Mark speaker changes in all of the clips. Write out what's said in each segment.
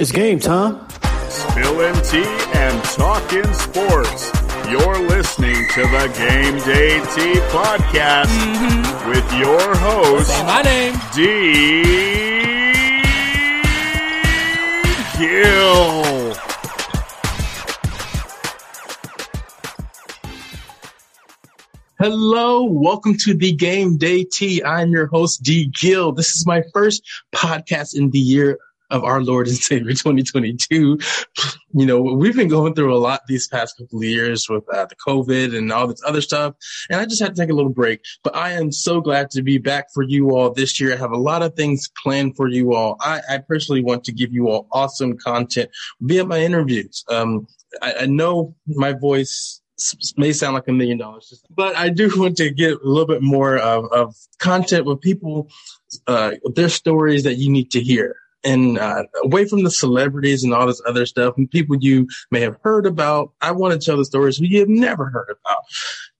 Speaker 1: It's game time.
Speaker 2: Spilling tea and talking sports. You're listening to the Game Day Tea podcast with your host,
Speaker 3: Say my name.
Speaker 2: D. Gill.
Speaker 4: Hello, welcome to the Game Day Tea. I'm your host, D. Gill. This is my first podcast in the year of our Lord and Savior 2022. You know, we've been going through a lot these past couple years with uh, the COVID and all this other stuff, and I just had to take a little break. But I am so glad to be back for you all this year. I have a lot of things planned for you all. I, I personally want to give you all awesome content via my interviews. Um, I, I know my voice may sound like a million dollars, but I do want to get a little bit more of, of content with people, uh, their stories that you need to hear. And uh, away from the celebrities and all this other stuff and people you may have heard about, I want to tell the stories who you have never heard about.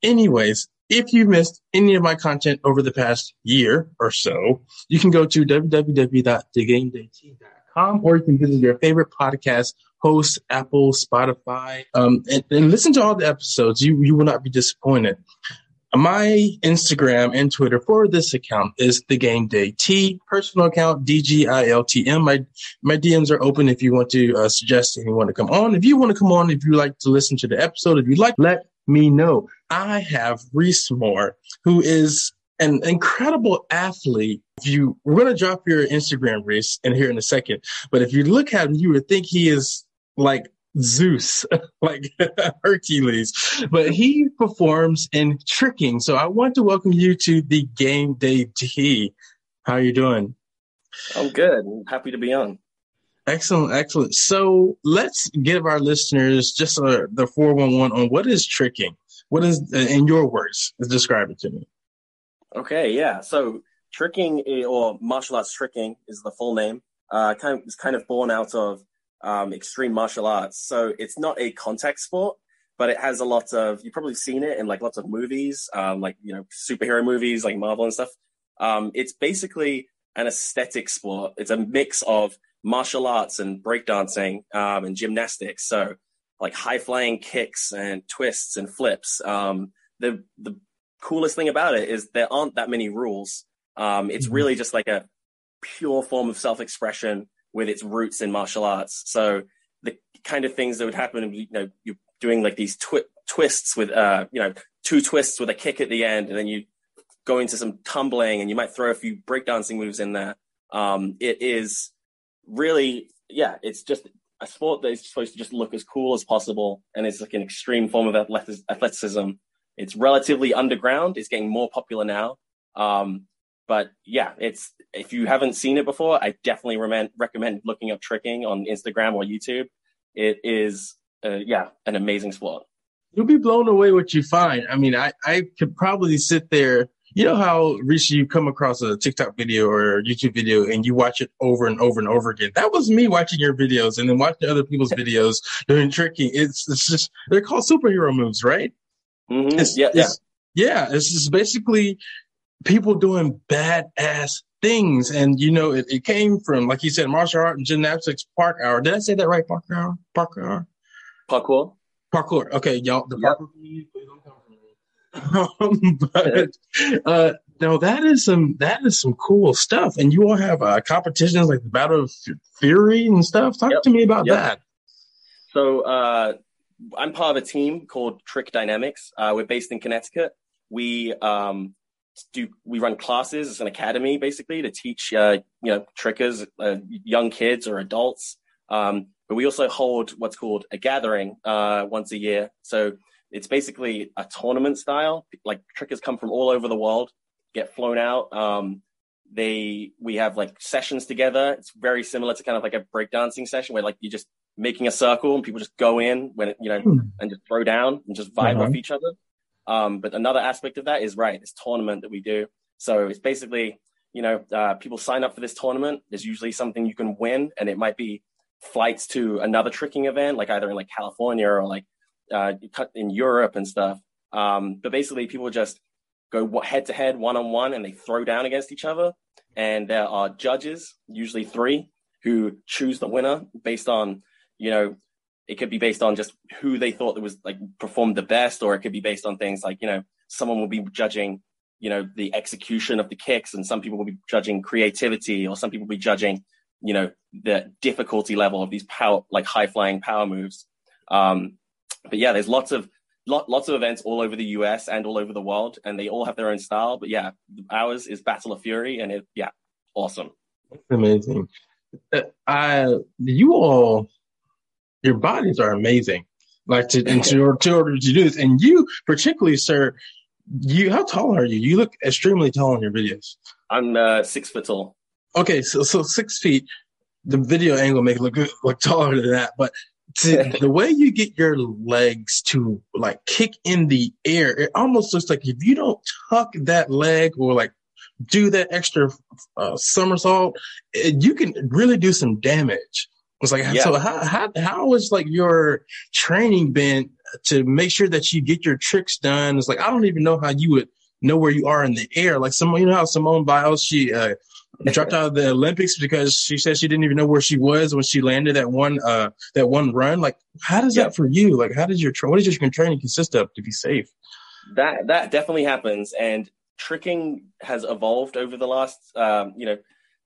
Speaker 4: Anyways, if you missed any of my content over the past year or so, you can go to www.thegamedayt.com or you can visit your favorite podcast host, Apple, Spotify, um, and, and listen to all the episodes. You you will not be disappointed. My Instagram and Twitter for this account is the Game Day Tea personal account DGILTM. My my DMs are open if you want to uh, suggest anyone to come on. If you want to come on, if you like to listen to the episode, if you like, let me know. I have Reese Moore, who is an incredible athlete. If you we're gonna drop your Instagram, Reese, in here in a second. But if you look at him, you would think he is like Zeus, like Hercules, but he performs in tricking. So I want to welcome you to the Game Day Tea. How are you doing?
Speaker 5: I'm good. I'm happy to be on.
Speaker 4: Excellent, excellent. So let's give our listeners just uh, the 411 on what is tricking. What is, uh, in your words, describe it to me.
Speaker 5: Okay, yeah. So tricking or martial arts tricking is the full name. Uh, kind of, it's kind of born out of um, extreme martial arts. So it's not a contact sport, but it has a lot of. You've probably seen it in like lots of movies, um, like you know superhero movies like Marvel and stuff. Um, it's basically an aesthetic sport. It's a mix of martial arts and breakdancing um, and gymnastics. So like high flying kicks and twists and flips. Um, the the coolest thing about it is there aren't that many rules. Um, it's
Speaker 4: Mhm.
Speaker 5: really just like a pure form of self expression with its roots in martial arts. So the kind of things that would happen, you know, you're doing like these twi- twists with, uh, you know, two twists with a kick at the end, and then you go into some tumbling, and you might throw a few breakdancing moves in there. Um, it is really, yeah, it's just a sport that is supposed to just look as cool as possible, and it's like an extreme form of athletic- athleticism. It's relatively underground. It's getting more popular now. Um, but yeah, it's if you haven't seen it before, I definitely recommend recommend looking up tricking on Instagram or YouTube. It is, uh, yeah, an amazing sport.
Speaker 4: You'll be blown away what you find. I mean, I, I could probably sit there. You know how, Rishi, you come across a TikTok video or a YouTube video and you watch it over and over and over again. That was me watching your videos and then watching other people's videos doing tricking. It's, it's just, they're called superhero moves, right?
Speaker 5: Mhm.
Speaker 4: It's,
Speaker 5: yeah, yeah.
Speaker 4: it's, yeah, it's just basically people doing badass things. And, you know, it, it came from, like you said, martial art and gymnastics park hour. Did I say that right? Park hour? Park hour?
Speaker 5: Parkour.
Speaker 4: Parkour. Okay, y'all, the
Speaker 5: Yep.
Speaker 4: parkour please don't come for me. Um, but uh, no, that is some that is some cool stuff. And you all have uh, competitions like the Battle of Fury and stuff. Talk
Speaker 5: Yep.
Speaker 4: to me about
Speaker 5: Yep.
Speaker 4: that.
Speaker 5: So uh, I'm part of a team called Trick Dynamics. Uh, we're based in Connecticut. We um, do we run classes. It's an academy basically to teach uh, you know trickers, uh, young kids or adults. Um, but we also hold what's called a gathering uh, once a year. So it's basically a tournament style. Like trickers come from all over the world, get flown out. Um, they we have like sessions together. It's very similar to kind of like a breakdancing session where like you're just making a circle and people just go in when it, you know
Speaker 4: Hmm.
Speaker 5: and just throw down and just vibe
Speaker 4: Uh-huh.
Speaker 5: off each other. Um, but another aspect of that is right, this tournament that we do. So it's basically, you know, uh, people sign up for this tournament. There's usually something you can win, and it might be flights to another tricking event, like either in like California or like uh, in Europe and stuff. Um, but basically, people just go head to head, one on one, and they throw down against each other. And there are judges, usually three, who choose the winner based on, you know, it could be based on just who they thought that was like performed the best, or it could be based on things like, you know, someone will be judging, you know, the execution of the kicks, and some people will be judging creativity, or some people will be judging, you know, the difficulty level of these power, like high flying power moves. Um, but yeah, there's lots of lot, lots of events all over the US and all over the world, and they all have their own style. But yeah, ours is Battle of Fury, and it yeah, awesome.
Speaker 4: Amazing. Uh, you all, your bodies are amazing. Like to in order to, order to do this, and you particularly, sir, you how tall are you? You look extremely tall in your videos.
Speaker 5: I'm uh, six foot tall.
Speaker 4: Okay, so so six feet. The video angle make it look look taller than that, but to, the way you get your legs to like kick in the air, it almost looks like if you don't tuck that leg or like do that extra uh, somersault, it, you can really do some damage. It's like, yeah. so how, how, how is like your training been to make sure that you get your tricks done? It's like, I don't even know how you would know where you are in the air. Like some, you know how Simone Biles, she, uh, dropped out of the Olympics because she said she didn't even know where she was when she landed that one uh that one run. Like, how does that for you? Like, how does your what does your training consist of to be safe?
Speaker 5: That that definitely happens, and tricking has evolved over the last um, you know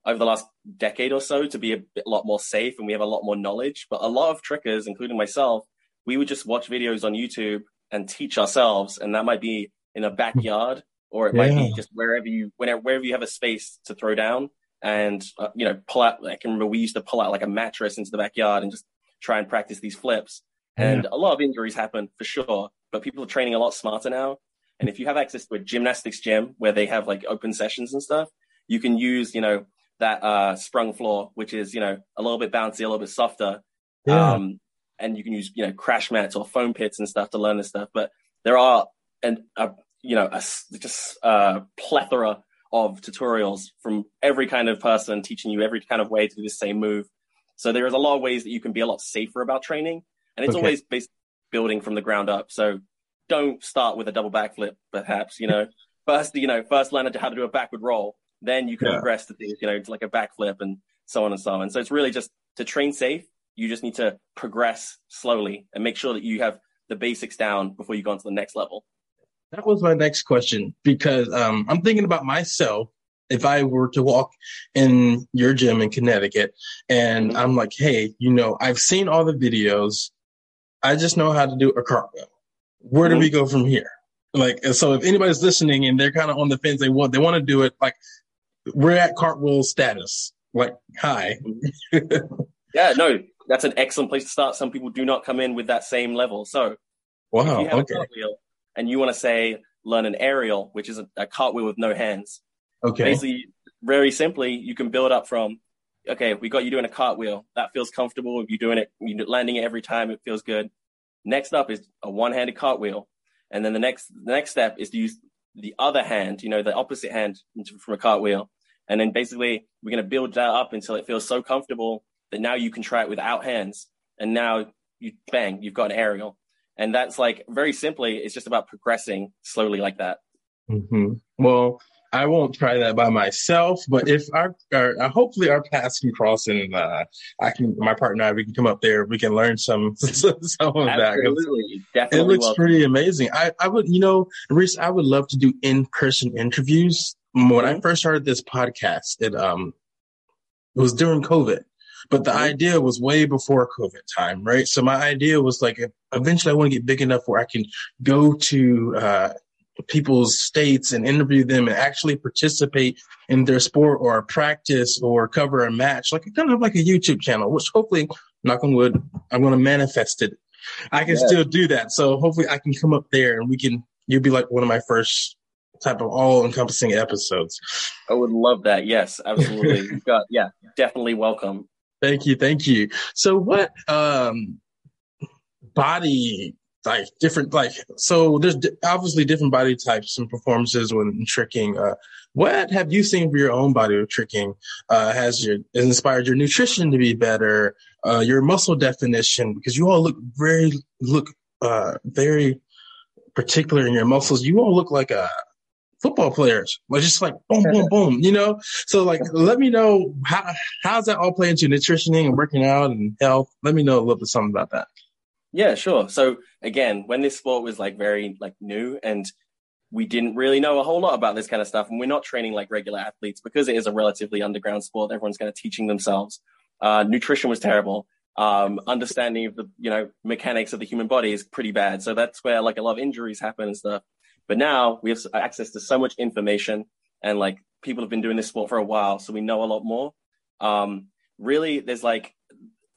Speaker 5: over the last decade or so to be a, bit, a lot more safe, and we have a lot more knowledge. But a lot of trickers, including myself, we would just watch videos on YouTube and teach ourselves, and that might be in a backyard or it yeah. might be just wherever you whenever wherever you have a space to throw down and uh, you know pull out. I can remember we used to pull out like a mattress into the backyard and just try and practice these flips. And a lot of injuries happen for sure, but people are training a lot smarter now. And if you have access to a gymnastics gym where they have like open sessions and stuff, you can use you know that uh, sprung floor, which is you know a little bit bouncy, a little bit softer. Yeah. Um, and you can use you know crash mats or foam pits and stuff to learn this stuff. But there are and a you know, a, just a plethora of tutorials from every kind of person teaching you every kind of way to do the same move. So there is a lot of ways that you can be a lot safer about training, and it's okay. always based building from the ground up. So don't start with a double backflip, perhaps. You know, first you know first learn how to do a backward roll, then you can yeah. progress to things you know like a backflip and so on and so on. So it's really just to train safe. You just need to progress slowly and make sure that you have the basics down before you go on to the next level.
Speaker 4: That was my next question because um, I'm thinking about myself. If I were to walk in your gym in Connecticut and mm-hmm. I'm like, hey, you know, I've seen all the videos. I just know how to do a cartwheel. Where mm-hmm. do we go from here? Like, so if anybody's listening and they're kind of on the fence, they want, they want to do it. Like, we're at cartwheel status. Like, hi.
Speaker 5: Yeah, no, that's an excellent place to start. Some people do not come in with that same level. So,
Speaker 4: wow, okay. Cartwheel,
Speaker 5: and you want to say learn an aerial, which is a, a cartwheel with no hands.
Speaker 4: Okay.
Speaker 5: Basically, very simply, you can build up from, okay, we got you doing a cartwheel. That feels comfortable. If you're doing it, you're landing it every time, it feels good. Next up is a one-handed cartwheel. And then the next, the next step is to use the other hand, you know, the opposite hand from a cartwheel. And then basically we're going to build that up until it feels so comfortable that now you can try it without hands. And now you bang, you've got an aerial. And that's like very simply, it's just about progressing slowly like that.
Speaker 4: Mm-hmm. Well, I won't try that by myself, but if our, our uh, hopefully our paths can cross and uh, I can, my partner and I, we can come up there, we can learn some some of that.
Speaker 5: Absolutely, definitely.
Speaker 4: It looks welcome. pretty amazing. I, I would, you know, Reese, I would love to do in person interviews. When mm-hmm. I first started this podcast, it um, it was during COVID, but the mm-hmm. idea was way before COVID time, right? So my idea was like, eventually I want to get big enough where I can go to, uh, people's states and interview them and actually participate in their sport or practice or cover a match, like kind of like a YouTube channel, which hopefully, knock on wood, I'm going to manifest it. I can yeah. still do that. So hopefully I can come up there and we can, you'll be like one of my first type of all encompassing episodes.
Speaker 5: I would love that. Yes, absolutely. Got, yeah, definitely welcome.
Speaker 4: Thank you, thank you. So what um body like different like so there's obviously different body types and performances when tricking uh what have you seen for your own body with tricking uh has your has inspired your nutrition to be better uh your muscle definition because you all look very look uh very particular in your muscles you all look like a football players. Like just like boom, boom, boom, you know? So like let me know how how's that all play into nutritioning and working out and health? Let me know a little bit something about that.
Speaker 5: Yeah, sure. So again, when this sport was like very like new and we didn't really know a whole lot about this kind of stuff, and we're not training like regular athletes because it is a relatively underground sport. Everyone's kind of teaching themselves. Uh, nutrition was terrible. Um, understanding of the you know mechanics of the human body is pretty bad. So that's where like a lot of injuries happen and stuff. But now we have access to so much information, and like people have been doing this sport for a while, so we know a lot more. Um, really, there's like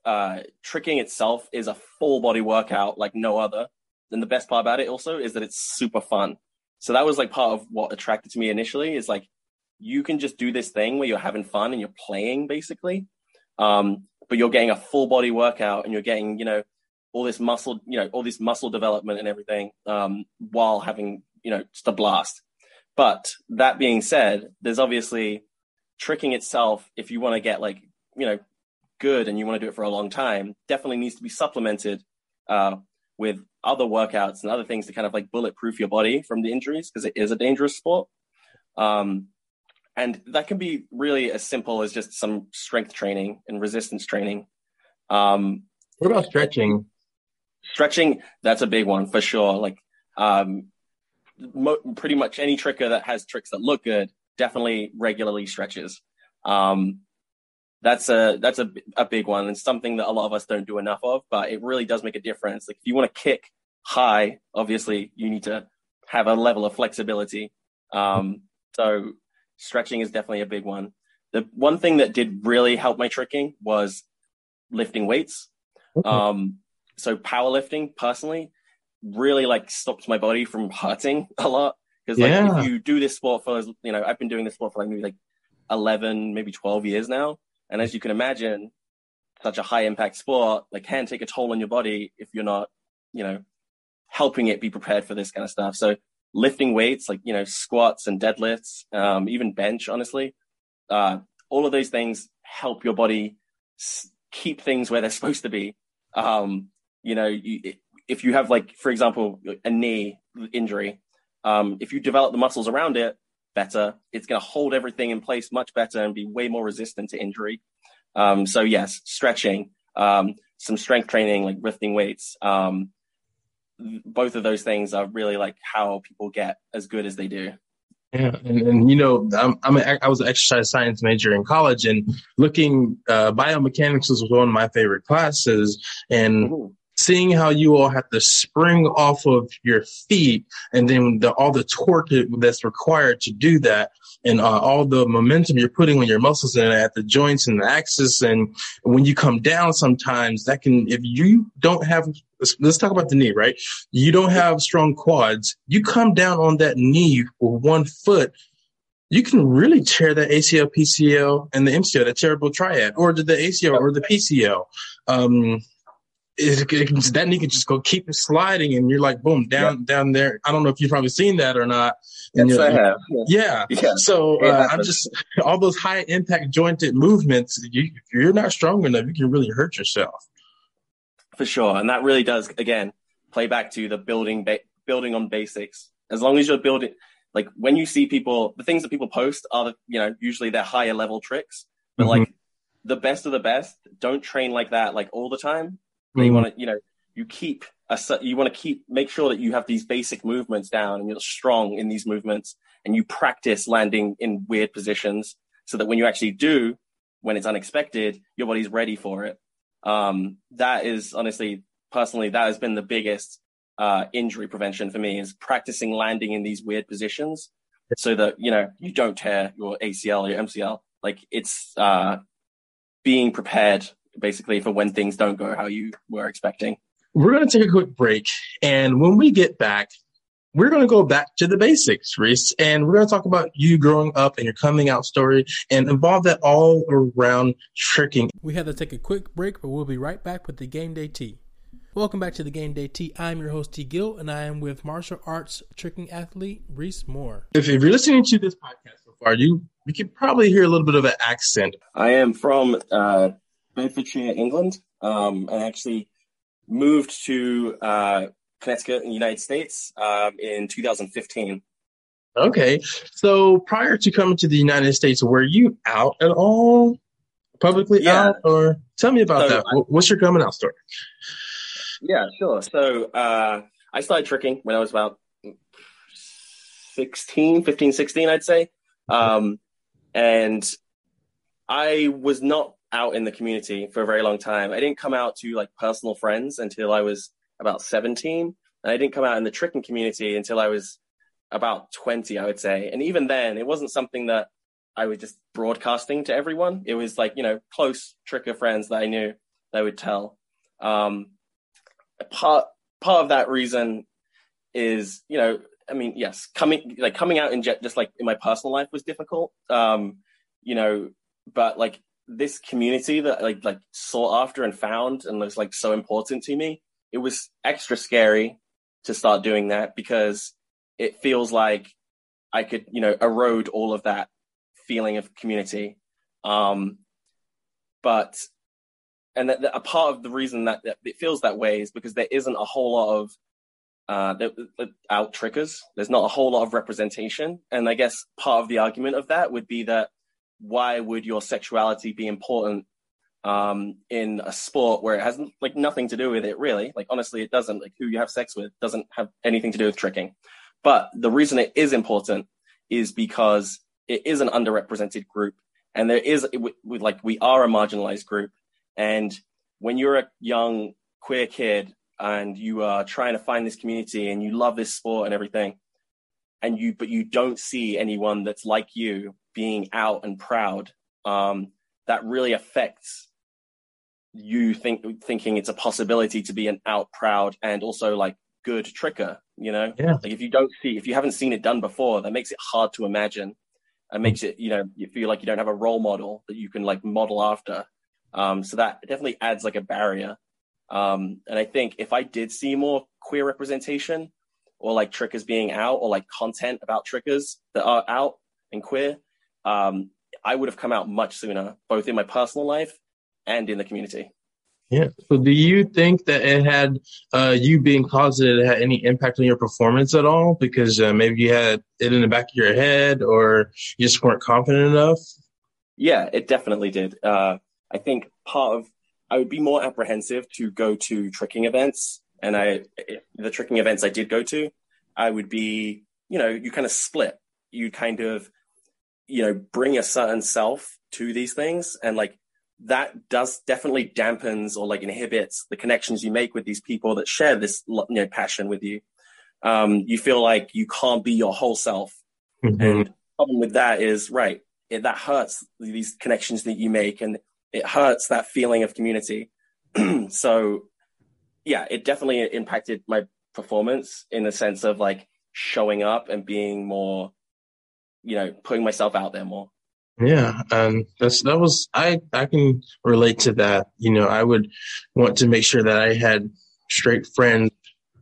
Speaker 5: uh, tricking itself is a full body workout like no other. And the best part about it also is that it's super fun. So that was like part of what attracted to me initially is like you can just do this thing where you're having fun and you're playing basically. Um, but you're getting a full body workout and you're getting, you know, all this muscle, you know, all this muscle development and everything, um, while having you know, just a blast. But that being said, there's obviously tricking itself. If you want to get like, you know, good and you want to do it for a long time, definitely needs to be supplemented uh, with other workouts and other things to kind of like bulletproof your body from the injuries because it is a dangerous sport. Um, and that can be really as simple as just some strength training and resistance training. Um,
Speaker 4: what about stretching?
Speaker 5: Stretching, that's a big one for sure. Like, um, mo- pretty much any tricker that has tricks that look good definitely regularly stretches. Um, that's a that's a, a big one and something that a lot of us don't do enough of, but it really does make a difference. Like if you want to kick high, obviously you need to have a level of flexibility. Um, so stretching is definitely a big one. The one thing that did really help my tricking was lifting weights. Okay. Um, so powerlifting personally, really like stops my body from hurting a lot. Because like yeah. if you do this sport for you know, I've been doing this sport for like maybe like eleven, maybe twelve years now. And as you can imagine, such a high impact sport like can take a toll on your body if you're not, you know, helping it be prepared for this kind of stuff. So lifting weights like, you know, squats and deadlifts, um, even bench, honestly, uh, all of those things help your body s- keep things where they're supposed to be. Um, you know, you, if you have like, for example, a knee injury, um, if you develop the muscles around it better, it's going to hold everything in place much better and be way more resistant to injury. Um, so yes, stretching, um, some strength training, like lifting weights. Um, both of those things are really like how people get as good as they do.
Speaker 4: Yeah, and, and you know, I'm, I'm a, I was an exercise science major in college, and looking uh, biomechanics was one of my favorite classes. And mm-hmm seeing how you all have to spring off of your feet and then the, all the torque that's required to do that and uh, all the momentum you're putting on your muscles and at the joints and the axis. And when you come down sometimes that can if you don't have let's, let's talk about the knee right? You don't have strong quads. You come down on that knee with one foot you can really tear that ACL, PCL, and the MCL, that terrible triad, or the ACL or the PCL. Um, it, it, that knee can just go keep sliding, and you're like, boom, down yeah. down there. I don't know if you've probably seen that or not.
Speaker 5: And yes, I have.
Speaker 4: Yeah. yeah. So uh, I'm just all those high impact jointed movements. You, if you're not strong enough, you can really hurt yourself.
Speaker 5: For sure, and that really does again play back to the building ba- building on basics. As long as you're building, like when you see people, the things that people post are the, you know usually they're higher level tricks, but mm-hmm. like the best of the best don't train like that like all the time Mm. You want to, you know, you keep a, you want to keep make sure that you have these basic movements down and you're strong in these movements and you practice landing in weird positions so that when you actually do, when it's unexpected, your body's ready for it. Um, that is honestly, personally, that has been the biggest uh, injury prevention for me is practicing landing in these weird positions so that you know you don't tear your ACL or your MCL. Like it's uh, being prepared basically for when things don't go how you were expecting.
Speaker 4: We're going to take a quick break. And when we get back, we're going to go back to the basics, Reese, and we're going to talk about you growing up and your coming out story and involve that all around tricking.
Speaker 1: We had to take a quick break, but we'll be right back with the Game Day Tea. Welcome back to the Game Day Tea. I'm your host, D. Gill, and I am with martial arts tricking athlete Reese Moore.
Speaker 4: If, if you're listening to this podcast so far, you you can probably hear a little bit of an accent.
Speaker 5: I am from uh, Bedfordshire, England. Um, I actually moved to uh, Connecticut in the United States um, in 2015.
Speaker 4: Okay. So prior to coming to the United States, were you out at all? Publicly
Speaker 5: Yeah.
Speaker 4: out? Or tell me about
Speaker 5: So
Speaker 4: that. Wh- What's your coming out story?
Speaker 5: Yeah, sure. So uh, I started tricking when I was about 16, 15, 16, I'd say. Um, and I was not out in the community for a very long time. I didn't come out to like personal friends until I was about 17. And I didn't come out in the tricking community until I was about 20, I would say. And even then, it wasn't something that I was just broadcasting to everyone. It was like, you know, close tricker friends that I knew I would tell. Um, part part of that reason is you know i mean yes coming like coming out in just like in my personal life was difficult um you know but like this community that like like sought after and found and was like so important to me it was extra scary to start doing that because it feels like i could you know erode all of that feeling of community um but and that, that a part of the reason that, that it feels that way is because there isn't a whole lot of uh, the out trickers. There's not a whole lot of representation, and I guess part of the argument of that would be that why would your sexuality be important um, in a sport where it has like nothing to do with it really? Like honestly, it doesn't. Like who you have sex with doesn't have anything to do with tricking. But the reason it is important is because it is an underrepresented group, and there is we, we, like we are a marginalized group, and when you're a young queer kid and you are trying to find this community and you love this sport and everything and you but you don't see anyone that's like you being out and proud um, that really affects you think thinking it's a possibility to be an out proud and also like good tricker you know?
Speaker 4: Yeah.
Speaker 5: like if you don't see if you haven't seen it done before that makes it hard to imagine and makes it you know you feel like you don't have a role model that you can like model after. Um, so that definitely adds like a barrier. Um, and I think if I did see more queer representation or like trickers being out or like content about trickers that are out and queer, um, I would have come out much sooner, both in my personal life and in the community.
Speaker 4: Yeah. So do you think that it had uh, you being closeted had any impact on your performance at all? Because uh, maybe you had it in the back of your head or you just weren't confident enough?
Speaker 5: Yeah, it definitely did. Uh, I think part of I would be more apprehensive to go to tricking events, and I the tricking events I did go to, I would be you know you kind of split. You kind of you know bring a certain self to these things, and like that does definitely dampens or like inhibits the connections you make with these people that share this you know passion with you. Um, you feel like you can't be your whole self,
Speaker 4: Mhm.
Speaker 5: and the problem with that is right it, that hurts these connections that you make and it hurts that feeling of community so yeah it definitely impacted my performance in the sense of like showing up and being more you know putting myself out there more
Speaker 4: Yeah, um, that's that was I I can relate to that. You know, I would want to make sure that I had straight friends,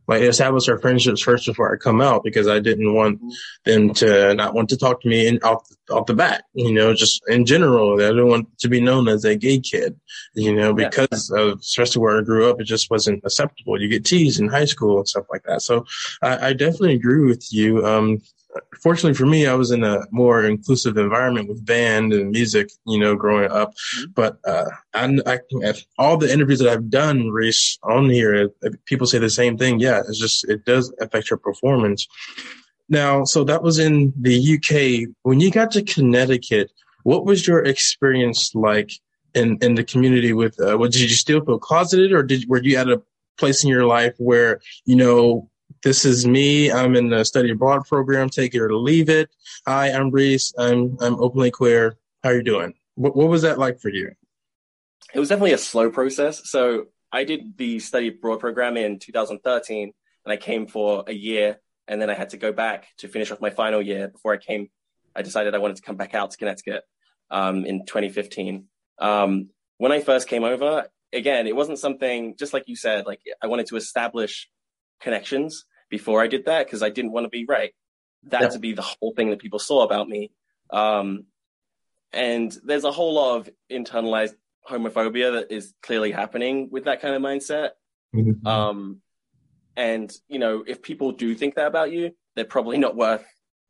Speaker 4: like establish our friendships first before I come out, because I didn't want them to not want to talk to me in, off off the bat. You know, just in general, I didn't want to be known as a gay kid. You know,
Speaker 5: Yeah.
Speaker 4: because of especially where I grew up, it just wasn't acceptable. You get teased in high school and stuff like that. So I, I definitely agree with you. Um, fortunately for me, I was in a more inclusive environment with band and music, you know, growing up. But uh, I, I, all the interviews that I've done, Reese, on here, people say the same thing. Yeah, it's just it does affect your performance. Now, so that was in the UK. When you got to Connecticut, what was your experience like in in the community? With uh, what, did you still feel closeted, or did were you at a place in your life where you know this is me. I'm in the study abroad program. Take it or leave it. Hi, I'm Reese. I'm I'm openly queer. How are you doing? What what was that like for you?
Speaker 5: it was definitely a slow process so i did the study abroad program in 2013 and i came for a year and then i had to go back to finish off my final year before i came i decided i wanted to come back out to connecticut um, in 2015 um, when i first came over again it wasn't something just like you said like i wanted to establish connections before i did that because i didn't want to be right that
Speaker 4: Yeah.
Speaker 5: to be the whole thing that people saw about me um, and there's a whole lot of internalized homophobia that is clearly happening with that kind of mindset.
Speaker 4: Mm-hmm.
Speaker 5: Um, and you know, if people do think that about you, they're probably not worth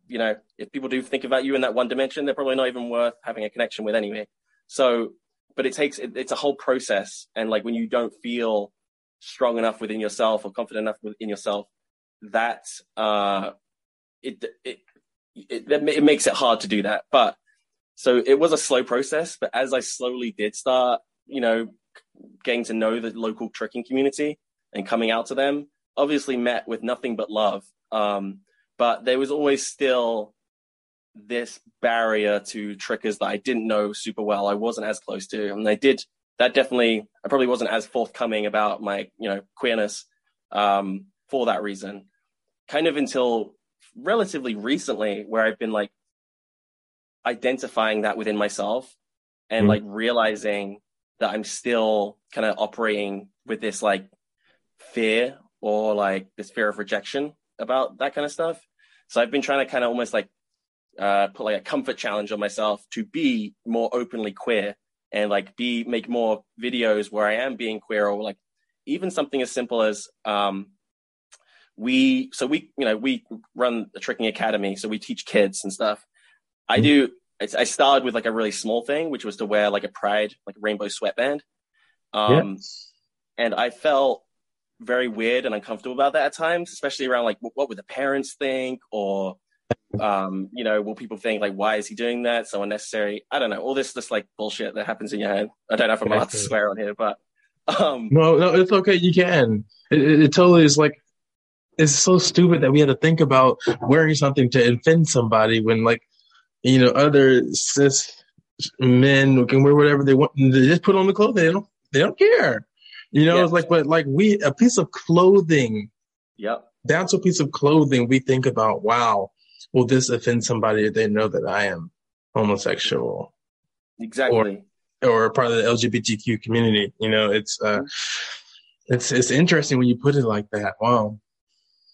Speaker 5: you know, if people do think about you in that one dimension, they're probably not even worth having a connection with anyway. So, but it takes, it, it's a whole process. And like when you don't feel strong enough within yourself or confident enough within yourself, that, uh, it, it, it, it makes it hard to do that. But so it was a slow process, but as I slowly did start, you know, getting to know the local tricking community and coming out to them, obviously met with nothing but love. Um, but there was always still this barrier to trickers that I didn't know super well. I wasn't as close to, and I did that definitely. I probably wasn't as forthcoming about my you know queerness um, for that reason. Kind of until relatively recently, where I've been like identifying that within myself and mm like realizing that I'm still kind of operating with this like fear or like this fear of rejection about that kind of stuff. So I've been trying to kind of almost like uh, put like a comfort challenge on myself to be more openly queer and like be make more videos where I am being queer or like even something as simple as um, we so we you know we run the tricking academy so we teach kids and stuff. I do I started with like a really small thing which was to wear like a pride like a rainbow sweatband. Um, yes. and I felt very weird and uncomfortable about that at times, especially around like what would the parents think or um, you know, will people think like why is he doing that? So unnecessary. I don't know. All this just like bullshit that happens in your head. I don't know if I'm allowed to swear on here, but um
Speaker 4: No, no, it's okay, you can. It, it, it totally is like it's so stupid that we had to think about wearing something to offend somebody when like you know other cis men can wear whatever they want they just put on the clothing they don't they don't care you know, it's like, but like we, a piece of clothing.
Speaker 5: Yep.
Speaker 4: Down to a piece of clothing, we think about, wow, will this offend somebody if they know that I am homosexual?
Speaker 5: Exactly.
Speaker 4: Or, or part of the LGBTQ community. You know, it's, uh, it's, it's interesting when you put it like that. Wow.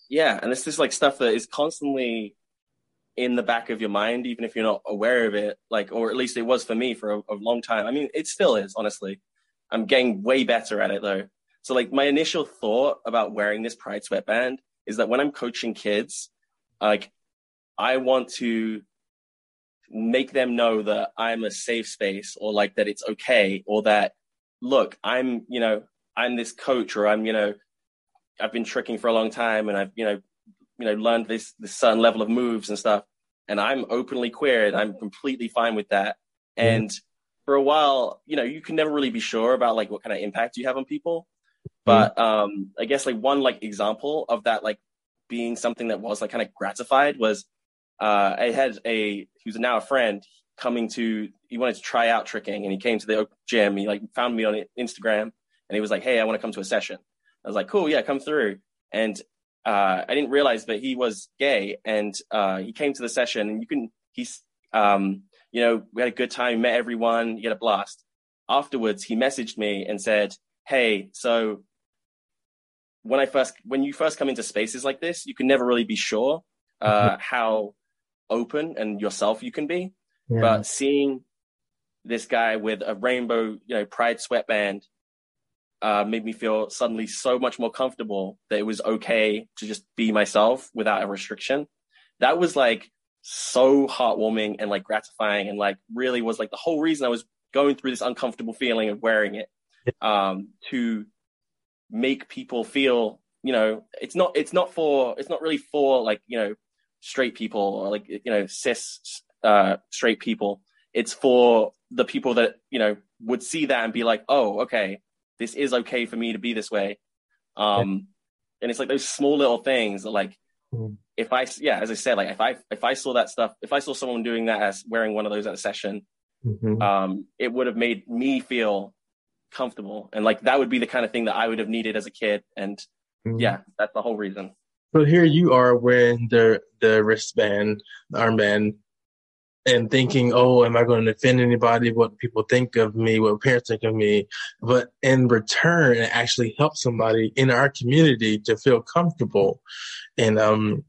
Speaker 5: Yeah. And it's just like stuff that is constantly in the back of your mind, even if you're not aware of it, like, or at least it was for me for a, a long time. I mean, it still is, honestly. I'm getting way better at it though. So like my initial thought about wearing this pride sweatband is that when I'm coaching kids, like I want to make them know that I'm a safe space or like that it's okay or that look, I'm, you know, I'm this coach or I'm, you know, I've been tricking for a long time and I've, you know, you know, learned this this certain level of moves and stuff. And I'm openly queer and I'm completely fine with that. Mm-hmm. And for a while, you know, you can never really be sure about like what kind of impact you have on people. But um, I guess like one like example of that like being something that was like kind of gratified was uh, I had a who's now a friend coming to he wanted to try out tricking and he came to the gym. He like found me on Instagram and he was like, "Hey, I want to come to a session." I was like, "Cool, yeah, come through." And uh, I didn't realize that he was gay, and uh, he came to the session. And you can he's um, you know, we had a good time, met everyone, you had a blast. Afterwards, he messaged me and said, Hey, so when I first, when you first come into spaces like this, you can never really be sure uh, mm-hmm. how open and yourself you can be. Yeah. But seeing this guy with a rainbow, you know, pride sweatband uh, made me feel suddenly so much more comfortable that it was okay to just be myself without a restriction. That was like so heartwarming and like gratifying and like really was like the whole reason I was going through this uncomfortable feeling of wearing it um, to make people feel you know it's not it's not for it's not really for like you know straight people or like you know cis uh, straight people it's for the people that you know would see that and be like oh okay this is okay for me to be this way um and it's like those small little things that like mm if I yeah, as I said, like if I if I saw that stuff, if I saw someone doing that as wearing one of those at a session, mm-hmm. um, it would have made me feel comfortable, and like that would be the kind of thing that I would have needed as a kid, and mm-hmm. yeah, that's the whole reason.
Speaker 4: But here you are wearing the the wristband, the armband, and thinking, oh, am I going to offend anybody? What people think of me? What parents think of me? But in return, it actually helps somebody in our community to feel comfortable. And um,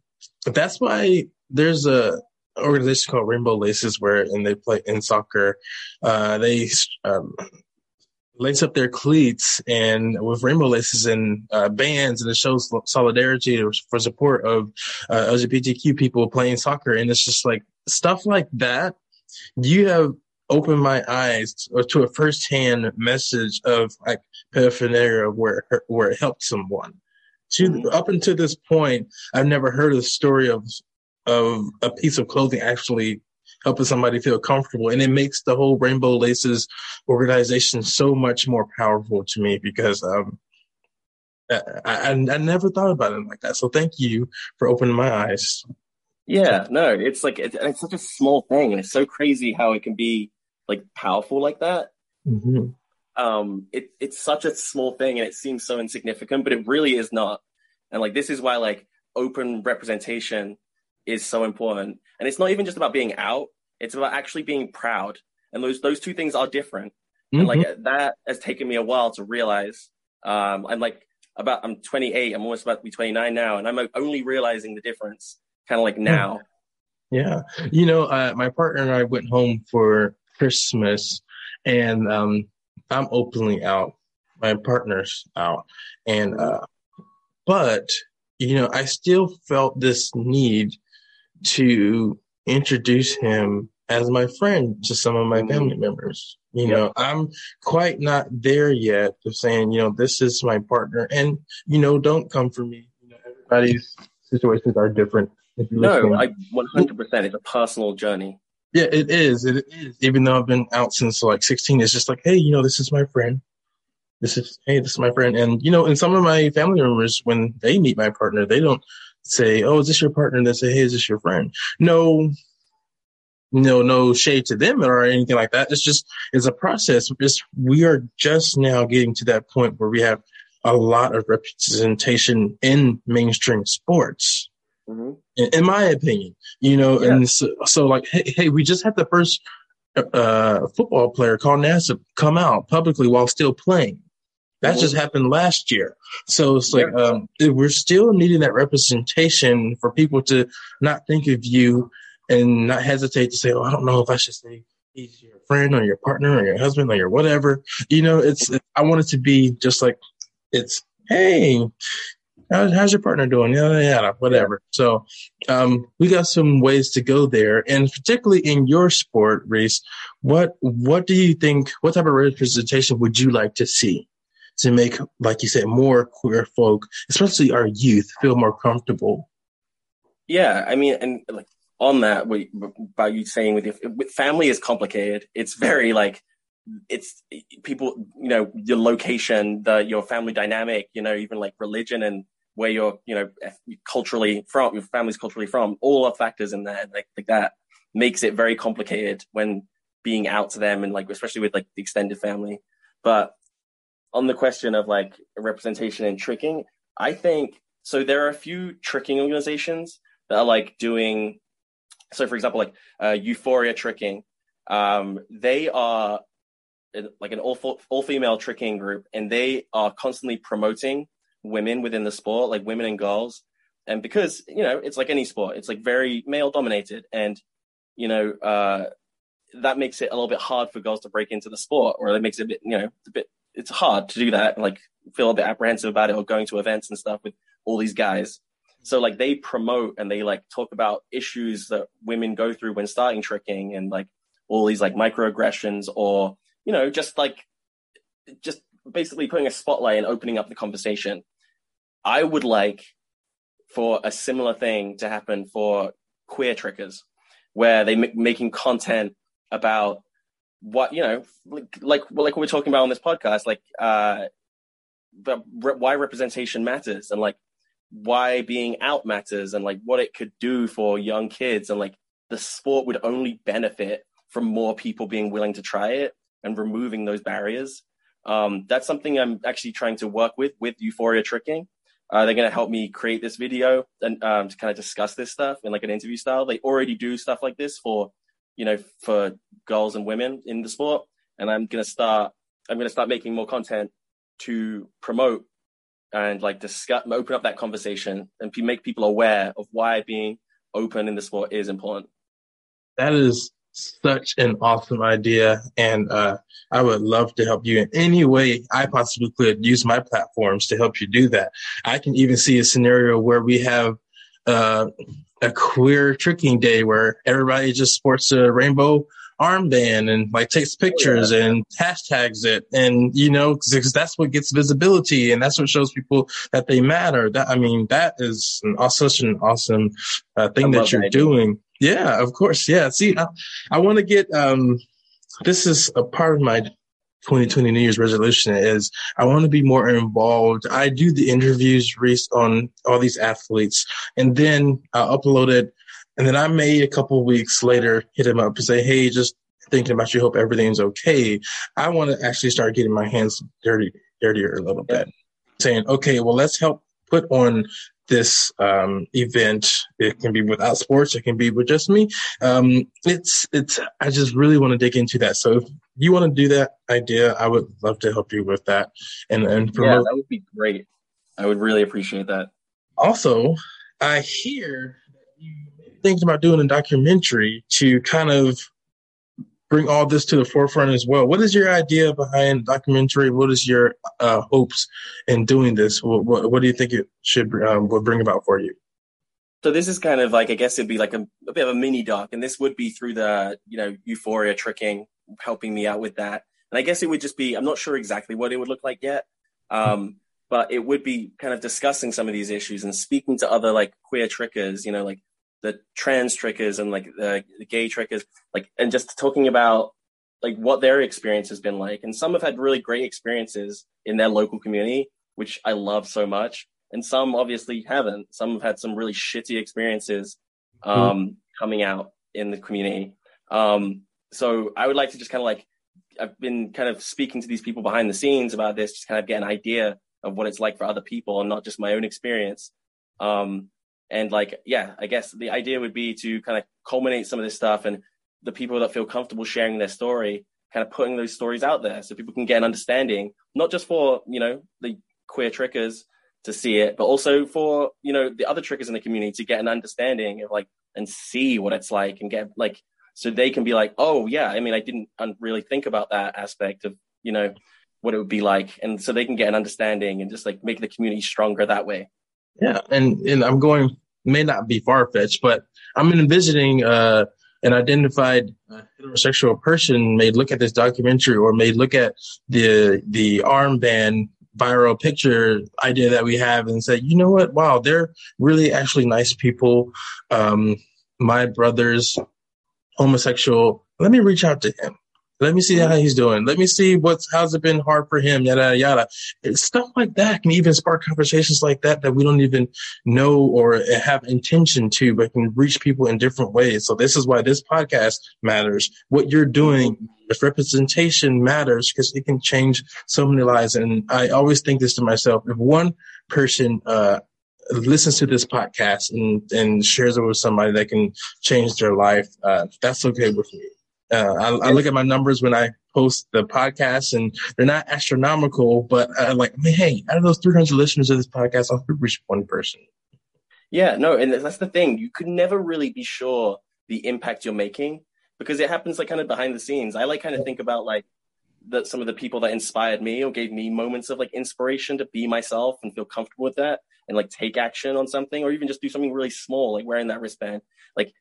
Speaker 4: that's why there's a organization called Rainbow Laces where and they play in soccer. Uh, they um, lace up their cleats and with rainbow laces and uh, bands, and it shows solidarity for support of uh, LGBTQ people playing soccer. And it's just like stuff like that. You have opened my eyes to, to a firsthand message of like paraphernalia where where it helped someone. To mm-hmm. up until this point, I've never heard a story of of a piece of clothing actually helping somebody feel comfortable. And it makes the whole Rainbow Laces organization so much more powerful to me because um, I, I, I never thought about it like that. So thank you for opening my eyes.
Speaker 5: Yeah, no, it's like it's, it's such a small thing, and it's so crazy how it can be like powerful like that. Mm-hmm. Um, it it's such a small thing, and it seems so insignificant, but it really is not. And like this is why like open representation is so important. And it's not even just about being out, it's about actually being proud. And those those two things are different. Mm-hmm. And like mm-hmm. that has taken me a while to realize. Um, I'm like about I'm 28. I'm almost about to be 29 now, and I'm only realizing the difference kind of like now.
Speaker 4: Yeah, you know, uh, my partner and I went home for Christmas, and um, I'm openly out. My partner's out, and uh, but you know, I still felt this need to introduce him as my friend to some of my mm-hmm. family members. You know, I'm quite not there yet of saying, you know, this is my partner and, you know, don't come for me. You know, everybody's situations are different.
Speaker 5: no, I 100%. It's a personal journey.
Speaker 4: Yeah, it is. It is. Even though I've been out since like 16, it's just like, hey, you know, this is my friend. This is, hey, this is my friend. And, you know, and some of my family members, when they meet my partner, they don't say, "Oh, is this your partner?" And they say, "Hey, is this your friend?" No, no, no shade to them or anything like that. It's just it's a process. It's, we are just now getting to that point where we have a lot of representation in mainstream sports. Mm-hmm. In, in, my opinion, you know, yeah. and so, so, like, hey, hey, we just had the first uh, football player Carl Nassib come out publicly while still playing. That just happened last year. So it's like, um, we're still needing that representation for people to not think of you and not hesitate to say, oh, I don't know if I should say he's your friend or your partner or your husband or your whatever. You know, it's, I want it to be just like, it's, hey, how's, how's your partner doing? Yeah, yeah, whatever. So, um, we got some ways to go there. And particularly in your sport, Reese, what, what do you think, what type of representation would you like to see? To make, like you said, more queer folk, especially our youth, feel more comfortable.
Speaker 5: Yeah, I mean, and like on that, what by you saying with your with family is complicated. It's very like it's people, you know, your location, the your family dynamic, you know, even like religion and where you're, you know, culturally from, your family's culturally from, all are factors in there, like, like that makes it very complicated when being out to them and like especially with like the extended family. But on the question of like representation and tricking, I think so. There are a few tricking organizations that are like doing. So, for example, like uh, Euphoria Tricking, um, they are like an all all female tricking group, and they are constantly promoting women within the sport, like women and girls. And because you know, it's like any sport, it's like very male dominated, and you know, uh, that makes it a little bit hard for girls to break into the sport, or that makes it a bit, you know, a bit it's hard to do that. Like feel a bit apprehensive about it or going to events and stuff with all these guys. So like they promote and they like talk about issues that women go through when starting tricking and like all these like microaggressions or you know just like just basically putting a spotlight and opening up the conversation. I would like for a similar thing to happen for queer trickers, where they m- making content about what you know like like like we're talking about on this podcast like uh the why representation matters and like why being out matters and like what it could do for young kids and like the sport would only benefit from more people being willing to try it and removing those barriers. Um that's something i'm actually trying to work with with euphoria tricking. Uh, they're going to help me create this video and um, to kind of discuss this stuff in like an interview style. They already do stuff like this for you know, for girls and women in the sport. And I'm gonna start. I'm gonna start making more content to promote and like discuss, open up that conversation and make people aware of why being open in the sport is important.
Speaker 4: That is such an awesome idea. And uh, I would love to help you in any way I possibly could use my platforms to help you do that. I can even see a scenario where we have uh, a queer tricking day where everybody just sports a rainbow armband and like takes pictures oh, yeah. and hashtags it and you know because that's what gets visibility and that's what shows people that they matter that i mean that is an, such an awesome uh, thing that you're that doing yeah, of course. Yeah. See, I, I want to get, um, this is a part of my 2020 New Year's resolution is I want to be more involved. I do the interviews on all these athletes and then I upload it. And then I may a couple weeks later hit him up and say, Hey, just thinking about you. Hope everything's okay. I want to actually start getting my hands dirty, dirtier a little bit saying, okay, well, let's help put on this um, event. It can be without sports. It can be with just me. Um, it's it's. I just really want to dig into that. So if you want to do that idea, I would love to help you with that. And and
Speaker 5: promote. yeah, that would be great. I would really appreciate that.
Speaker 4: Also, I hear that you thinking about doing a documentary to kind of bring all this to the forefront as well. What is your idea behind documentary? What is your uh, hopes in doing this? What, what, what, do you think it should um, would bring about for you?
Speaker 5: So this is kind of like I guess it'd be like a, a, bit of a mini doc, and this would be through the you know Euphoria tricking helping me out with that. And I guess it would just be I'm not sure exactly what it would look like yet, um, but it would be kind of discussing some of these issues and speaking to other like queer trickers, you know, like the trans trickers and like the, the gay trickers, like, and just talking about like what their experience has been like. And some have had really great experiences in their local community, which I love so much. And some obviously haven't. Some have had some really shitty experiences um, mm-hmm. coming out in the community. Um, so I would like to just kind of like, I've been kind of speaking to these people behind the scenes about this, just kind of get an idea of what it's like for other people and not just my own experience. Um, and like, yeah, I guess the idea would be to kind of culminate some of this stuff and the people that feel comfortable sharing their story, kind of putting those stories out there so people can get an understanding, not just for, you know, the queer trickers to see it, but also for, you know, the other trickers in the community to get an understanding of like, and see what it's like and get like, so they can be like, oh yeah, I mean, I didn't really think about that aspect of, you know, what it would be like. And so they can get an understanding and just like make the community stronger that way.
Speaker 4: Yeah, and and I'm going may not be far fetched, but I'm envisioning uh, an identified uh, heterosexual person may look at this documentary or may look at the the armband viral picture idea that we have and say, you know what? Wow, they're really actually nice people. Um, my brother's homosexual. Let me reach out to him. Let me see how he's doing. Let me see what's how's it been hard for him. Yada yada. It's stuff like that can even spark conversations like that that we don't even know or have intention to, but can reach people in different ways. So this is why this podcast matters. What you're doing, if representation matters, because it can change so many lives. And I always think this to myself: if one person uh, listens to this podcast and and shares it with somebody that can change their life, uh, that's okay with me. Uh, I, I, look at my numbers when I post the podcast, and they're not astronomical, but I'm like, I mean, hey, out of those 300 listeners of this podcast, I'll reach one person.
Speaker 5: Yeah, no, and that's the thing. You could never really be sure the impact you're making because it happens like kind of behind the scenes. I like kind of think about like that some of the people that inspired me or gave me moments of like inspiration to be myself and feel comfortable with that and like take action on something or even just do something really small like wearing that wristband. Like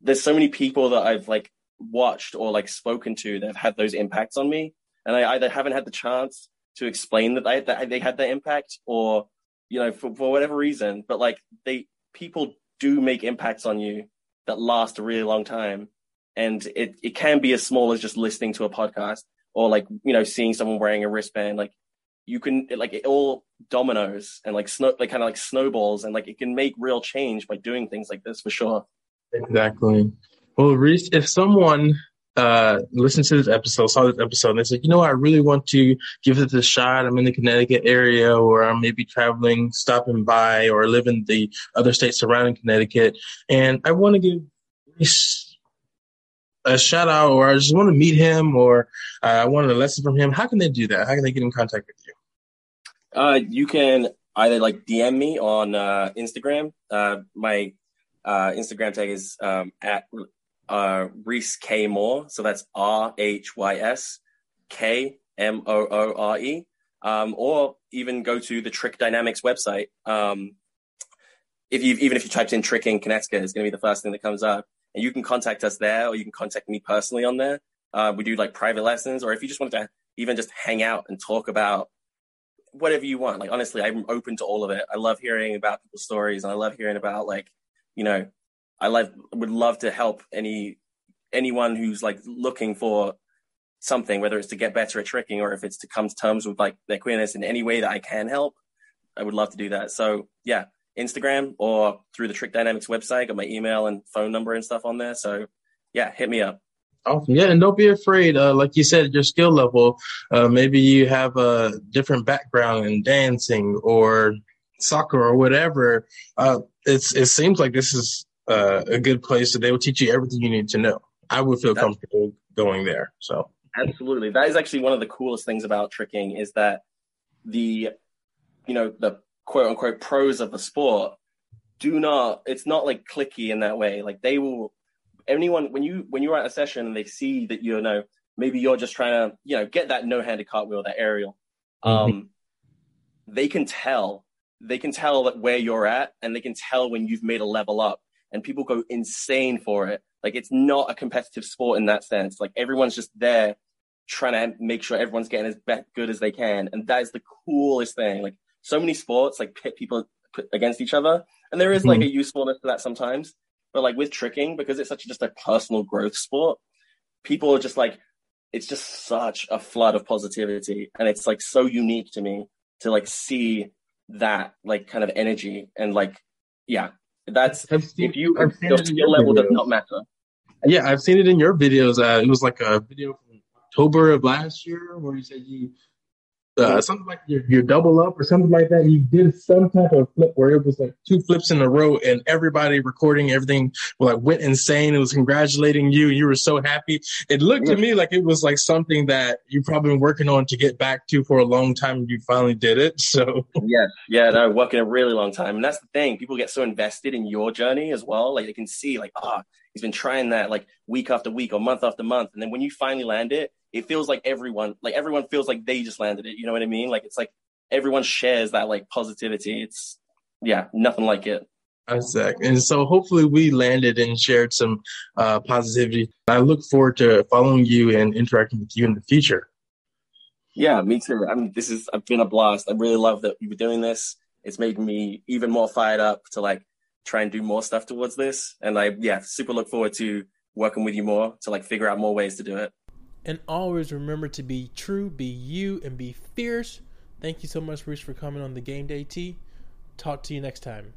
Speaker 5: there's so many people that I've like watched or like spoken to that have had those impacts on me, and I either haven't had the chance to explain that they that they had that impact, or you know for, for whatever reason. But like they people do make impacts on you that last a really long time, and it it can be as small as just listening to a podcast or like you know seeing someone wearing a wristband. Like you can like it all dominoes and like snow like kind of like snowballs and like it can make real change by doing things like this for sure.
Speaker 4: Exactly well, Rhys, if someone uh, listened to this episode, saw this episode, and they said, you know, I really want to give it a shot. I'm in the Connecticut area, or I'm maybe traveling, stopping by, or live in the other states surrounding Connecticut, and I want to give Rhys a shout out, or I just want to meet him, or uh, I wanted a lesson from him. How can they do that? How can they get in contact with you?
Speaker 5: Uh, you can either like DM me on uh, Instagram. Uh, my uh, Instagram tag is um, at uh, Rhys K Moore. So that's R H Y S K M O O R E. Um, or even go to the Trick Dynamics website. Um, if you even if you typed in tricking Connecticut, it's going to be the first thing that comes up. And you can contact us there, or you can contact me personally on there. Uh, we do like private lessons, or if you just want to even just hang out and talk about whatever you want. Like honestly, I'm open to all of it. I love hearing about people's stories, and I love hearing about like you know, I love would love to help any anyone who's like looking for something, whether it's to get better at tricking or if it's to come to terms with like their queerness in any way that I can help. I would love to do that. So yeah, Instagram or through the Trick Dynamics website. Got my email and phone number and stuff on there. So yeah, hit me up.
Speaker 4: Awesome. Yeah, and don't be afraid. Uh, like you said, your skill level. Uh, maybe you have a different background in dancing or soccer or whatever. Uh, it's it seems like this is uh, a good place that they will teach you everything you need to know. I would feel That's, comfortable going there. So
Speaker 5: absolutely, that is actually one of the coolest things about tricking is that the you know the quote unquote pros of the sport do not it's not like cliquey in that way like they will anyone when you when you're at a session and they see that you know maybe you're just trying to you know get that no-handed cartwheel that aerial mm-hmm. um they can tell they can tell that where you're at and they can tell when you've made a level up and people go insane for it like it's not a competitive sport in that sense like everyone's just there trying to make sure everyone's getting as good as they can and that is the coolest thing like so many sports like pit people against each other, and there is like mm-hmm. a usefulness to that sometimes. But like with tricking, because it's such just a personal growth sport, people are just like, it's just such a flood of positivity, and it's like so unique to me to like see that like kind of energy and like yeah, that's seen, if you your skill level videos. does not matter.
Speaker 4: Yeah, I've seen it in your videos. Uh, it was like a video from October of last year where you said you uh, something like your, your double up or something like that. You did some type of flip where it was like two flips in a row, and everybody recording everything like went insane. It was congratulating you. You were so happy. It looked to me like it was like something that you've probably been working on to get back to for a long time. And you finally did it. So
Speaker 5: yeah, yeah, no, working a really long time, and that's the thing. People get so invested in your journey as well. Like they can see, like, ah, oh, he's been trying that like week after week or month after month, and then when you finally land it it feels like everyone like everyone feels like they just landed it. You know what I mean? Like it's like everyone shares that like positivity. It's yeah, nothing like it.
Speaker 4: Exactly. And so hopefully we landed and shared some uh, positivity. I look forward to following you and interacting with you in the future.
Speaker 5: Yeah, me too. I mean, this is I've been a blast. I really love that you were doing this. It's made me even more fired up to like try and do more stuff towards this. And I yeah, super look forward to working with you more to like figure out more ways to do it.
Speaker 1: And always remember to be true, be you, and be fierce. Thank you so much, Rhys, for coming on the Game Day Tea. Talk to you next time.